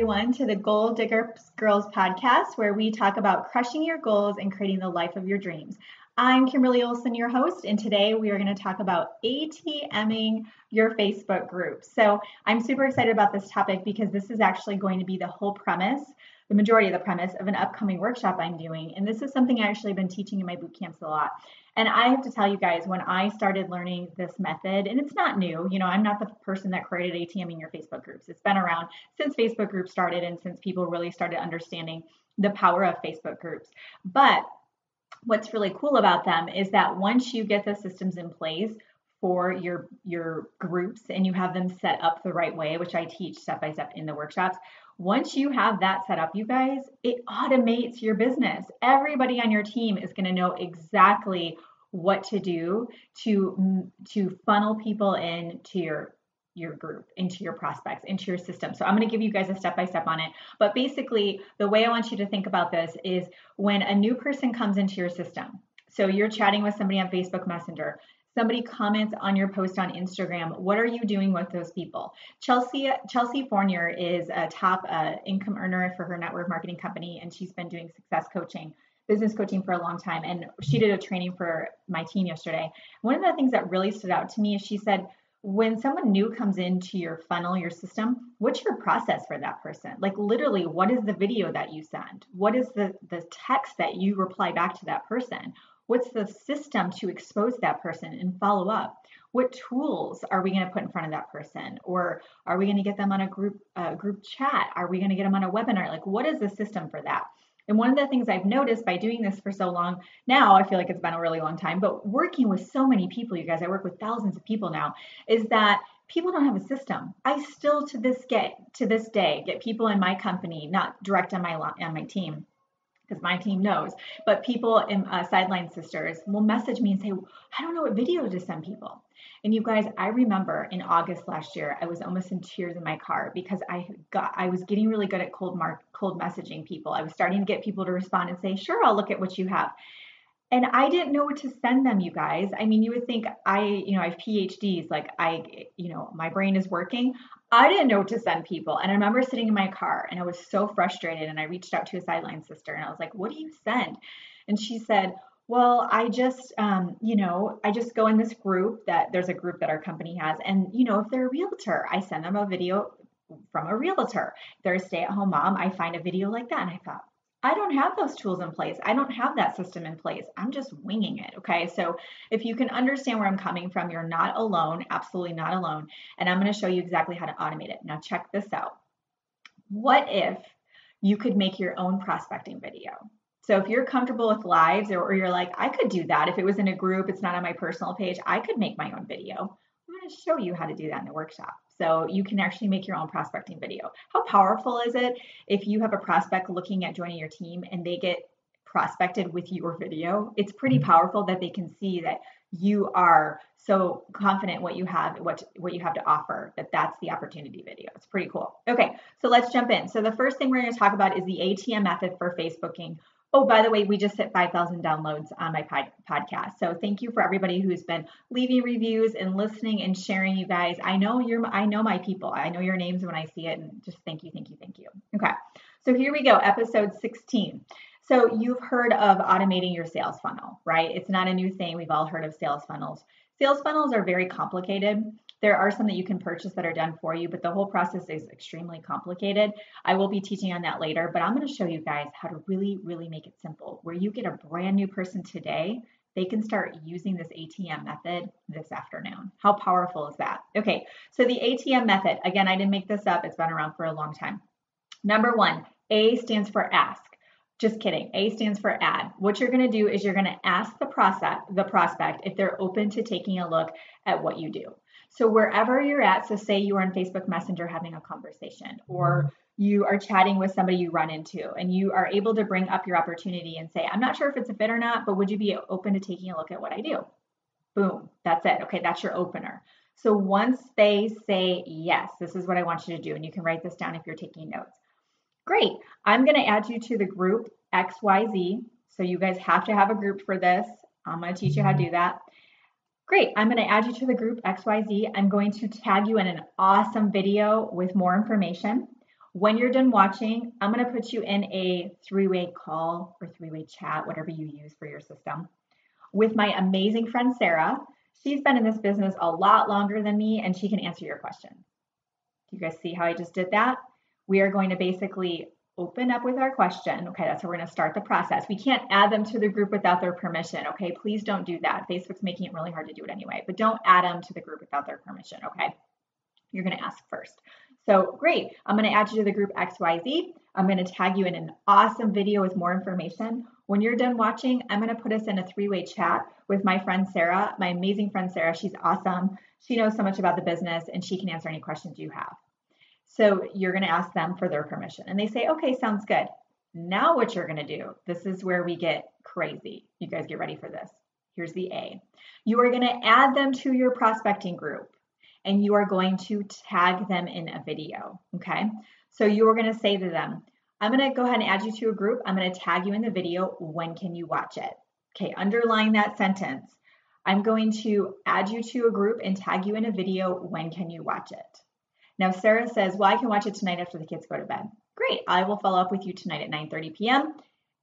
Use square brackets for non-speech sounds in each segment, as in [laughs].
everyone, to the Goal Digger Girls podcast, where we talk about crushing your goals and creating the life of your dreams. I'm Kimberly Olson, your host, and today we are going to talk about ATMing your Facebook group. So I'm super excited about this topic because this is actually going to be the whole premise, the majority of the premise of an upcoming workshop I'm doing. And this is something I actually been teaching in my boot camps a lot. And I have to tell you guys, when I started learning this method, and it's not new, you know, I'm not the person that created ATM in your Facebook groups. It's been around since Facebook groups started and since people really started understanding the power of Facebook groups. But what's really cool about them is that once you get the systems in place, for your your groups and you have them set up the right way which i teach step by step in the workshops once you have that set up, you guys, it automates your business. Everybody on your team is going to know exactly what to do to to funnel people into your your group, into your prospects, into your system. So I'm going to give you guys a step by step on it. But basically, the way I want you to think about this is when a new person comes into your system. So you're chatting with somebody on Facebook Messenger somebody comments on your post on Instagram, what are you doing with those people? Chelsea Chelsea Fournier is a top uh, income earner for her network marketing company, and she's been doing success coaching, business coaching for a long time. And she did a training for my team yesterday. One of the things that really stood out to me is she said, when someone new comes into your funnel, your system, what's your process for that person? Like literally, what is the video that you send? What is the the text that you reply back to that person? What's the system to expose that person and follow up? What tools are we going to put in front of that person? Or are we going to get them on a group uh, group chat? Are we going to get them on a webinar? Like, what is the system for that? And one of the things I've noticed by doing this for so long now, I feel like it's been a really long time, but working with so many people, you guys, I work with thousands of people now, is that people don't have a system. I still to this get to this day get people in my company, not direct on my on my team, because my team knows, but people in uh, Sideline Sisters will message me and say, I don't know what video to send people. And you guys, I remember in August last year, I was almost in tears in my car because I got I was getting really good at cold mark cold messaging people. I was starting to get people to respond and say, "Sure, I'll look at what you have." And I didn't know what to send them, you guys. I mean, you would think I, you know, I have PhDs, like I, you know, my brain is working. I didn't know what to send people. And I remember sitting in my car and I was so frustrated. And I reached out to a sideline sister and I was like, what do you send? And she said, well, I just, um, you know, I just go in this group that there's a group that our company has. And, you know, if they're a realtor, I send them a video from a realtor. If they're a stay at home mom, I find a video like that. And I thought, I don't have those tools in place. I don't have that system in place. I'm just winging it. Okay. So if you can understand where I'm coming from, you're not alone, absolutely not alone. And I'm going to show you exactly how to automate it. Now, check this out. What if you could make your own prospecting video? So if you're comfortable with lives or, or you're like, I could do that if it was in a group, it's not on my personal page, I could make my own video. Going to show you how to do that in the workshop. So you can actually make your own prospecting video. How powerful is it if you have a prospect looking at joining your team and they get prospected with your video? It's pretty mm-hmm. powerful that they can see that you are so confident what you have what what you have to offer that that's the opportunity video it's pretty cool okay so let's jump in so the first thing we're going to talk about is the atm method for facebooking Oh, by the way, we just hit 5,000 downloads on my pod- podcast. So thank you for everybody who's been leaving reviews and listening and sharing. You guys, I know you're, I know my people. I know your names when I see it, and just thank you, thank you, thank you. Okay, so here we go, episode 16. So you've heard of automating your sales funnel, right? It's not a new thing. We've all heard of sales funnels. Sales funnels are very complicated. There are some that you can purchase that are done for you, but the whole process is extremely complicated. I will be teaching on that later, but I'm going to show you guys how to really, really make it simple where you get a brand new person today. They can start using this ATM method this afternoon. How powerful is that? Okay, so the ATM method, again, I didn't make this up, it's been around for a long time. Number one, A stands for ask. Just kidding. A stands for add. What you're going to do is you're going to ask the process, the prospect if they're open to taking a look at what you do. So wherever you're at, so say you are on Facebook Messenger having a conversation or mm-hmm. you are chatting with somebody you run into and you are able to bring up your opportunity and say, I'm not sure if it's a fit or not, but would you be open to taking a look at what I do? Boom, that's it. Okay, that's your opener. So once they say, yes, this is what I want you to do, and you can write this down if you're taking notes. Great, I'm going to add you to the group XYZ. So you guys have to have a group for this. I'm going to teach you how to do that. Great, I'm gonna add you to the group XYZ. I'm going to tag you in an awesome video with more information. When you're done watching, I'm going to put you in a three way call or three way chat, whatever you use for your system, with my amazing friend Sarah. She's been in this business a lot longer than me and she can answer your questions. Do you guys see how I just did that? We are going to basically open up with our question. Okay, that's how we're going to start the process. We can't add them to the group without their permission. Okay, please don't do that. Facebook's making it really hard to do it anyway, but don't add them to the group without their permission. Okay, you're going to ask first. So, great. I'm going to add you to the group XYZ. I'm going to tag you in an awesome video with more information. When you're done watching, I'm going to put us in a three way chat with my friend Sarah, my amazing friend Sarah. She's awesome. She knows so much about the business and she can answer any questions you have. So you're going to ask them for their permission. And they say, okay, sounds good. Now, what you're going to do, this is where we get crazy. You guys get ready for this. Here's the A. You are going to add them to your prospecting group and you are going to tag them in a video. Okay. So you are going to say to them, I'm going to go ahead and add you to a group. I'm going to tag you in the video. When can you watch it? Okay. Underline that sentence. I'm going to add you to a group and tag you in a video. When can you watch it? Now, Sarah says, Well, I can watch it tonight after the kids go to bed. Great. I will follow up with you tonight at 9 30 p.m.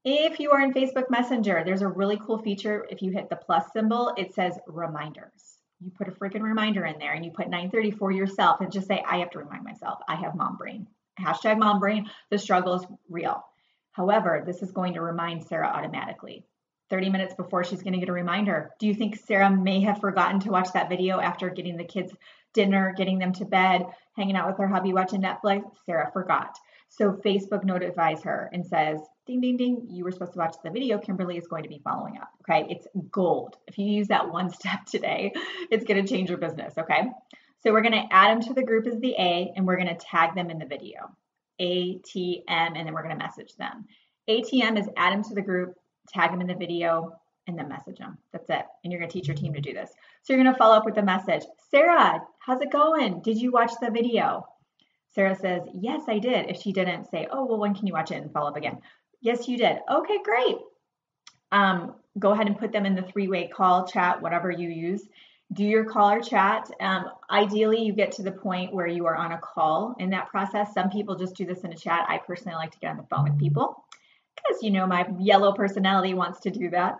If you are in Facebook Messenger, there's a really cool feature. If you hit the plus symbol, it says reminders. You put a freaking reminder in there and you put 9:30 for yourself and just say, I have to remind myself. I have mom brain. Hashtag mom brain. The struggle is real. However, this is going to remind Sarah automatically. 30 minutes before she's going to get a reminder. Do you think Sarah may have forgotten to watch that video after getting the kids dinner, getting them to bed, hanging out with her hubby, watching Netflix. Sarah forgot. So Facebook notifies her and says, ding, ding, ding, you were supposed to watch the video. Kimberly is going to be following up. Okay. It's gold. If you use that one [laughs] step today, it's going to change your business. Okay. So we're going to add them to the group as the A and we're going to tag them in the video. ATM, and then we're going to message them. ATM is add them to the group, tag them in the video, and then message them. That's it. And you're going to teach your team to do this. So you're going to follow up with a message. Sarah, how's it going? Did you watch the video? Sarah says, Yes, I did. If she didn't, say, Oh, well, when can you watch it and follow up again? Yes, you did. Okay, great. Um, go ahead and put them in the three way call, chat, whatever you use. Do your call or chat. Um, ideally, you get to the point where you are on a call in that process. Some people just do this in a chat. I personally like to get on the phone with people because you know my yellow personality wants to do that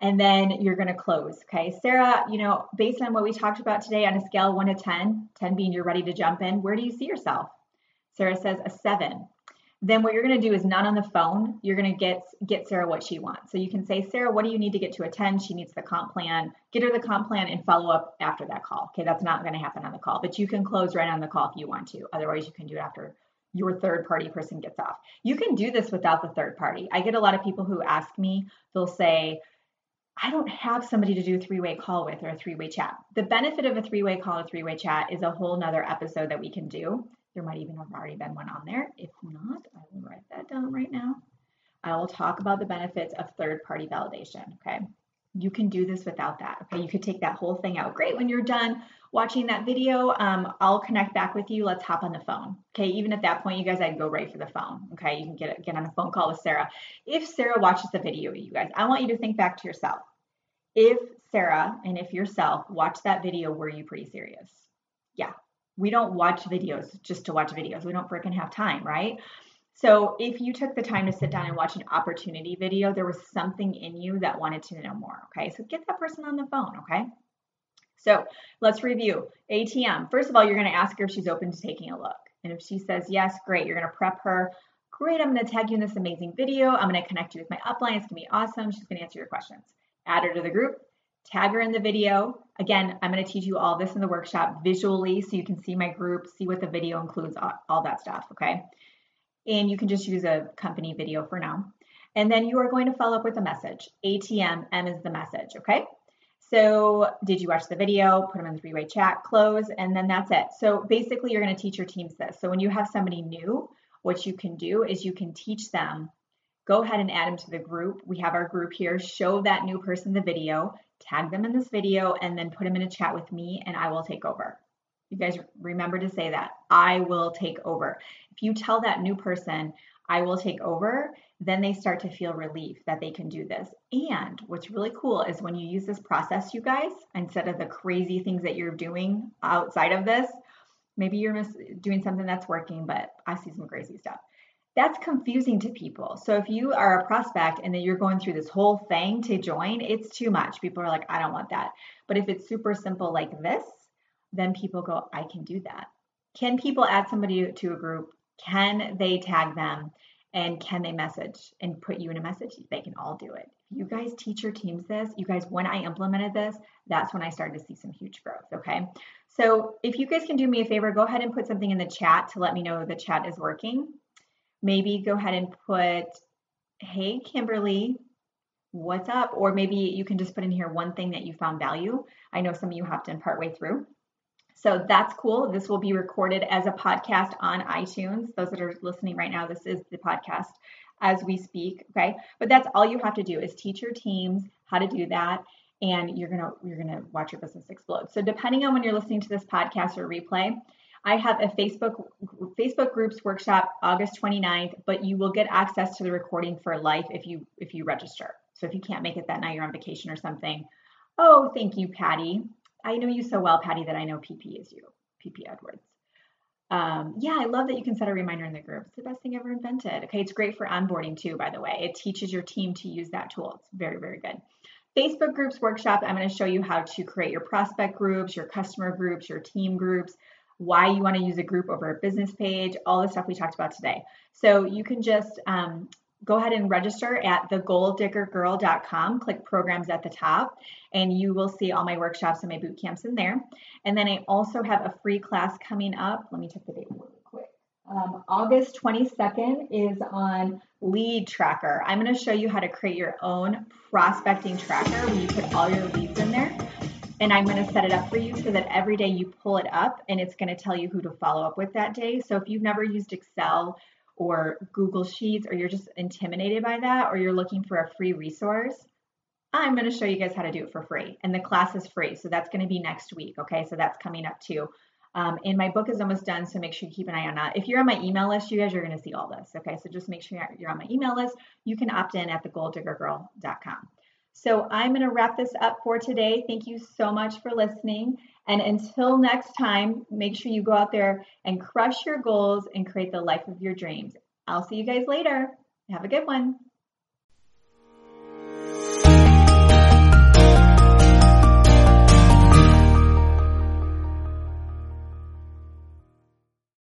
and then you're going to close. Okay. Sarah, you know, based on what we talked about today on a scale 1 to 10, 10 being you're ready to jump in, where do you see yourself? Sarah says a 7. Then what you're going to do is not on the phone. You're going to get get Sarah what she wants. So you can say, Sarah, what do you need to get to a 10? She needs the comp plan. Get her the comp plan and follow up after that call. Okay, that's not going to happen on the call, but you can close right on the call if you want to. Otherwise, you can do it after your third party person gets off. You can do this without the third party. I get a lot of people who ask me, they'll say, I don't have somebody to do a three way call with or a three way chat. The benefit of a three way call or three way chat is a whole nother episode that we can do. There might even have already been one on there. If not, I will write that down right now. I will talk about the benefits of third party validation. Okay. You can do this without that. Okay. You could take that whole thing out. Great. When you're done watching that video, um, I'll connect back with you. Let's hop on the phone. Okay. Even at that point, you guys, I'd go right for the phone. Okay. You can get, get on a phone call with Sarah. If Sarah watches the video, you guys, I want you to think back to yourself if Sarah and if yourself watch that video, were you pretty serious? Yeah. We don't watch videos just to watch videos. We don't freaking have time, right? So if you took the time to sit down and watch an opportunity video, there was something in you that wanted to know more. Okay. So get that person on the phone. Okay. So let's review ATM. First of all, you're going to ask her if she's open to taking a look. And if she says yes, great. You're going to prep her. Great. I'm going to tag you in this amazing video. I'm going to connect you with my upline. It's going to be awesome. She's going to answer your questions add her to the group, tag her in the video. Again, I'm going to teach you all this in the workshop visually so you can see my group, see what the video includes, all that stuff, okay? And you can just use a company video for now. And then you are going to follow up with a message. ATM, M is the message, okay? So did you watch the video? Put them in the three-way chat, close, and then that's it. So basically you're going to teach your teams this. So when you have somebody new, what you can do is you can teach them go ahead and add them to the group. We have our group here. Show that new person the video, tag them in this video, and then put them in a chat with me, and I will take over. You guys remember to say that. I will take over. If you tell that new person, I will take over, then they start to feel relief that they can do this. And what's really cool is when you use this process, you guys, instead of the crazy things that you're doing outside of this, Maybe you're doing something that's working, but I see some crazy stuff. That's confusing to people. So if you are a prospect and then you're going through this whole thing to join, it's too much. People are like, I don't want that. But if it's super simple like this, then people go, I can do that. Can people add somebody to a group? Can they tag them? And can they message and put you in a message? They can all do it. You guys teach your teams this. You guys, when I implemented this, that's when I started to see some huge growth. Okay. So if you guys can do me a favor, go ahead and put something in the chat to let me know the chat is working. Maybe go ahead and put, hey, Kimberly, what's up? Or maybe you can just put in here one thing that you found value. I know some of you hopped in partway through. So that's cool. This will be recorded as a podcast on iTunes. Those that are listening right now, this is the podcast as we speak. Okay. But that's all you have to do is teach your teams how to do that. And you're gonna you're gonna watch your business explode. So depending on when you're listening to this podcast or replay, I have a Facebook Facebook groups workshop August 29th, but you will get access to the recording for life if you if you register. So if you can't make it that night, you're on vacation or something. Oh, thank you, Patty. I know you so well, Patty, that I know PP is you, PP Edwards. Um, yeah, I love that you can set a reminder in the group. It's the best thing ever invented. Okay, it's great for onboarding too, by the way. It teaches your team to use that tool. It's very, very good. Facebook groups workshop, I'm going to show you how to create your prospect groups, your customer groups, your team groups, why you want to use a group over a business page, all the stuff we talked about today. So you can just um, go ahead and register at thegoaldiggergirl.com. Click programs at the top, and you will see all my workshops and my boot camps in there. And then I also have a free class coming up. Let me check the date really quick. Um, August 22nd is on Lead Tracker. I'm going to show you how to create your own prospecting tracker where you put all your leads in there. And I'm going to set it up for you so that every day you pull it up and it's going to tell you who to follow up with that day. So if you've never used Excel, or Google Sheets, or you're just intimidated by that, or you're looking for a free resource, I'm going to show you guys how to do it for free. And the class is free. So that's going to be next week. Okay. So that's coming up too. Um, and my book is almost done. So make sure you keep an eye on that. If you're on my email list, you guys are going to see all this. Okay. So just make sure you're on my email list. You can opt in at thegoaldiggergirl.com. So I'm going to wrap this up for today. Thank you so much for listening. And until next time, make sure you go out there and crush your goals and create the life of your dreams. I'll see you guys later. Have a good one.